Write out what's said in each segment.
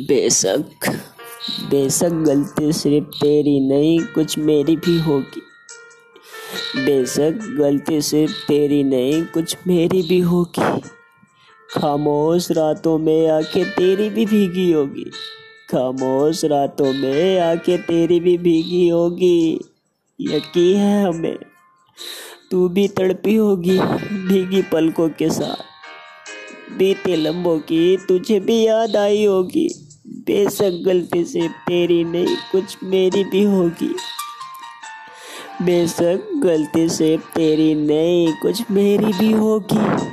बेशक बेशक गलती सिर्फ़ तेरी नहीं, कुछ मेरी भी होगी। बेशक गलती सिर्फ़ तेरी नहीं, कुछ मेरी भी होगी। खामोश रातों में आके तेरी भी भीगी होगी। खामोश रातों में आके तेरी भी भीगी होगी। यकीन है हमें, तू भी तड़पी होगी भीगी पलकों के साथ। बीते लम्बों की तुझे भी याद आई होगी। बेशक गलती से तेरी नहीं, कुछ मेरी भी होगी। बेशक गलती से तेरी नहीं, कुछ मेरी भी होगी।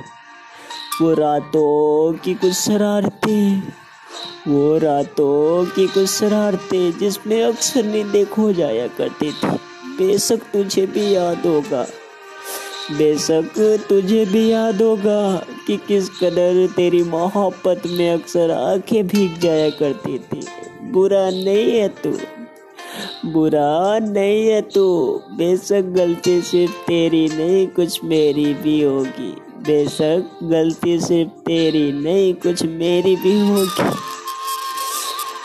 वो रातों की कुछ शरारतें, वो रातों की कुछ शरारतें जिसमें अक्सर नींदें खो जाया करती थी। बेशक तुझे भी याद होगा। बेशक तुझे भी याद होगा कि किस कदर तेरी मोहब्बत में अक्सर आँखें भीग जाया करती थी। बुरा नहीं है तू। बुरा नहीं है तू। बेशक गलती सिर्फ़ तेरी नहीं, कुछ मेरी भी होगी। बेशक गलती सिर्फ़ तेरी नहीं, कुछ मेरी भी होगी।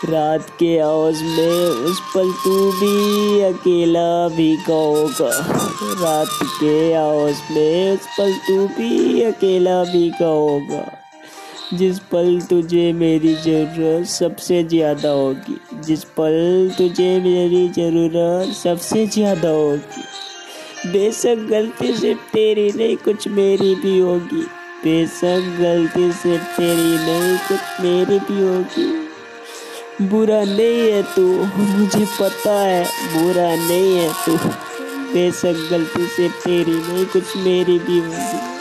रात के आवाज़ में उस पल तू भी अकेला भी कहोगा रात के आवाज़ में उस पल तू भी अकेला भी कहोगा जिस पल तुझे मेरी ज़रूरत सबसे ज़्यादा होगी। जिस पल तुझे मेरी ज़रूरत सबसे ज़्यादा होगी। बेशक गलती सिर्फ़ तेरी नहीं, कुछ मेरी भी होगी। बेशक गलती सिर्फ़ तेरी नहीं, कुछ मेरी भी होगी। बुरा नहीं है तू। मुझे पता है, बुरा नहीं है तू। बेशक गलती से तेरी नहीं, कुछ मेरी भी होगी।